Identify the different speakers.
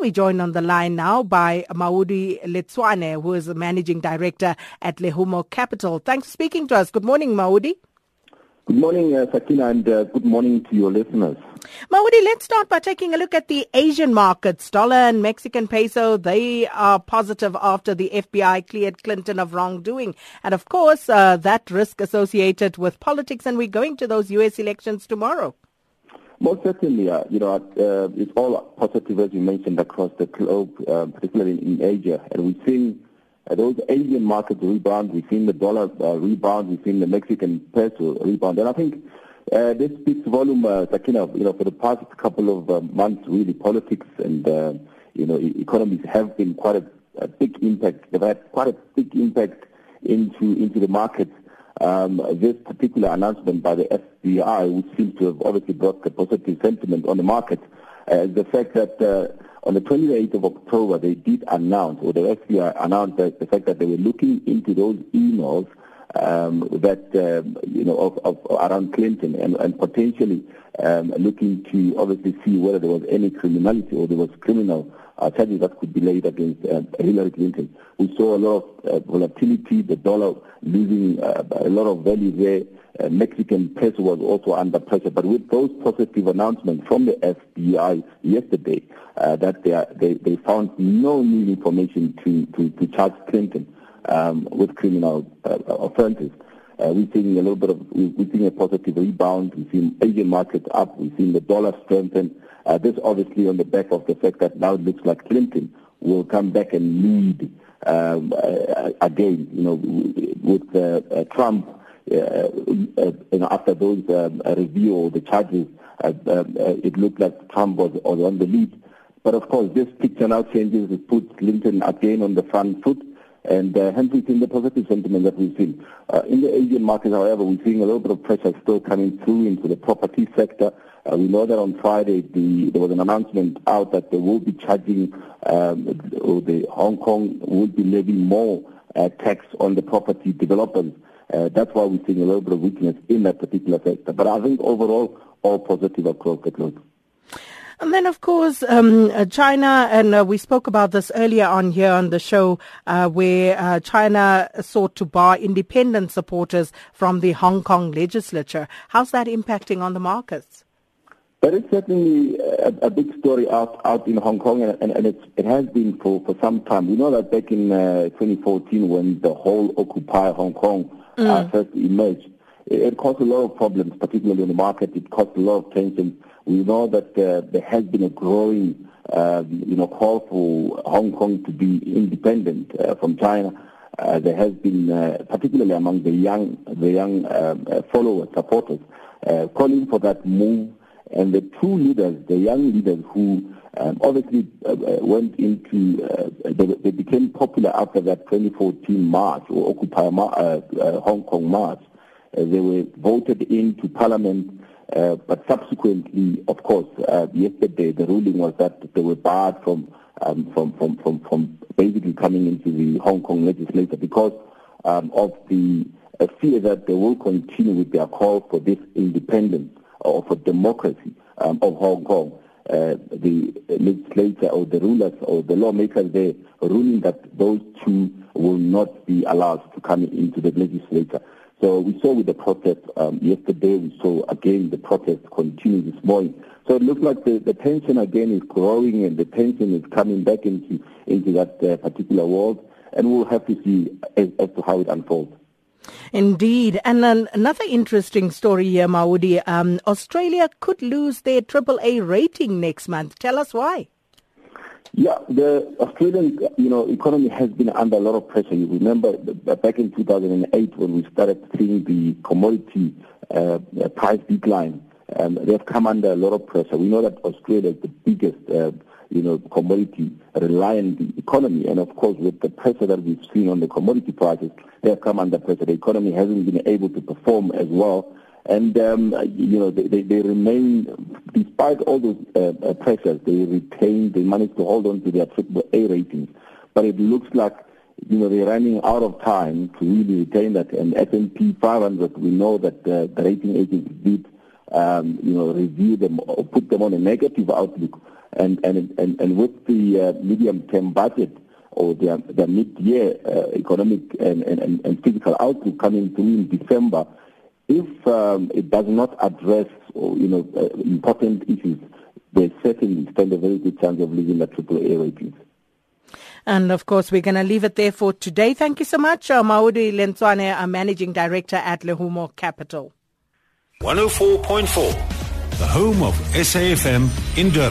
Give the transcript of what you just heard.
Speaker 1: We join on the line now by Maudi Letswane, who is the managing director at Lehumo Capital. Thanks for speaking to us. Good morning, Maudi.
Speaker 2: Good morning, uh, Sakina, and uh, good morning to your listeners.
Speaker 1: Maudi, let's start by taking a look at the Asian markets. Dollar and Mexican peso, they are positive after the FBI cleared Clinton of wrongdoing. And of course, uh, that risk associated with politics, and we're going to those U.S. elections tomorrow.
Speaker 2: Most certainly, uh, you know, uh, it's all positive, as you mentioned, across the globe, uh, particularly in Asia. And we've seen uh, those Asian markets rebound. We've seen the dollar uh, rebound. We've seen the Mexican peso rebound. And I think uh, this speaks volume, uh, Sakina, you know, for the past couple of months, really, politics and, you know, economies have been quite a, a big impact. They've had quite a big impact into, into the markets. Um, this particular announcement by the FBI, which seems to have obviously brought a positive sentiment on the market, uh, the fact that uh, on the 28th of October, they did announce, or the FBI announced the fact that they were looking into those emails um, that, um, you know, of, of, around Clinton and, and potentially um, looking to obviously see whether there was any criminality or there was criminal uh, charges that could be laid against uh, Hillary Clinton. We saw a lot of uh, volatility, the dollar losing uh, a lot of value there. Uh, Mexican peso was also under pressure. But with those positive announcements from the FBI yesterday, uh, that they, are, they, they found no new information to, to, to charge Clinton um, with criminal uh, offenses. Uh, we're seeing a little bit of, we're seeing a positive rebound. We've seen Asian markets up. We've seen the dollar strengthen. Uh, this obviously on the back of the fact that now it looks like Clinton will come back and lead um, uh, again, you know, with uh, uh, Trump, uh, uh, you know, after those um, review or the charges, uh, um, it looked like Trump was, was on the lead. But of course, this picture now changes. It puts Clinton again on the front foot. And uh, hence we've seen the positive sentiment that we've seen. Uh, in the Asian market, however, we're seeing a little bit of pressure still coming through into the property sector. Uh, we know that on Friday the, there was an announcement out that they will be charging, um, or the Hong Kong will be levying more uh, tax on the property developers. Uh, that's why we're seeing a little bit of weakness in that particular sector. But I think overall, all positive across the globe.
Speaker 1: And then, of course, um, uh, China, and uh, we spoke about this earlier on here on the show, uh, where uh, China sought to bar independent supporters from the Hong Kong legislature. How's that impacting on the markets?
Speaker 2: That is certainly a, a big story out, out in Hong Kong, and, and, and it has been for, for some time. We know that back in uh, 2014, when the whole Occupy Hong Kong uh, mm. first emerged, it, caused a lot of problems, particularly in the market. It caused a lot of tension we know that uh, there has been a growing, uh, you know, call for Hong Kong to be independent uh, from China. Uh, there has been, uh, particularly among the young, the young um, uh, followers, supporters, calling for that move. And the two leaders, the young leaders who um, obviously went into, they, they, became popular after that 2014 march or Occupy Hong Kong march. They were voted into Parliament uh, but subsequently, of course, uh, yesterday the ruling was that they were barred from, um, from, from, from, from basically coming into the Hong Kong legislature because um, of the uh, fear that they will continue with their call for this independence or for democracy um, of Hong Kong. Uh, the legislature or the rulers or the lawmakers there ruling that those two will not be allowed to come into the legislature. So we saw with the protest um, yesterday, we saw again the protest continue this morning. So it looks like the, the tension again is growing and the tension is coming back into, into that uh, particular world. And we'll have to see as, as to how it unfolds.
Speaker 1: Indeed. And then another interesting story here, Maudi. Um, Australia could lose their AAA rating next month. Tell us why.
Speaker 2: Yeah, the Australian you know economy has been under a lot of pressure. You remember back in 2008 when we started seeing the commodity uh, price decline, um, they have come under a lot of pressure. We know that Australia is the biggest uh, you know commodity reliant economy, and of course with the pressure that we've seen on the commodity prices, they have come under pressure. The economy hasn't been able to perform as well and um, you know they, they, they, remain, despite all those uh, uh, pressures, they retain, they manage to hold on to their triple A ratings. But it looks like you know they're running out of time to really retain that. And S&P 500, we know that uh, the rating agencies did um, you know review them or put them on a negative outlook And, and, and, and with the uh, medium-term budget or the, the mid-year uh, economic and, and, and physical outlook coming through in December, if um, it does not address you know, uh, important issues, they certainly stand a very good chance of losing the AAA ratings.
Speaker 1: And of course, we're going to leave it there for today. Thank you so much, uh, Maudi Letswane, a managing director at Lehumo Capital.
Speaker 3: 104.4, the home of SAFM in Durban.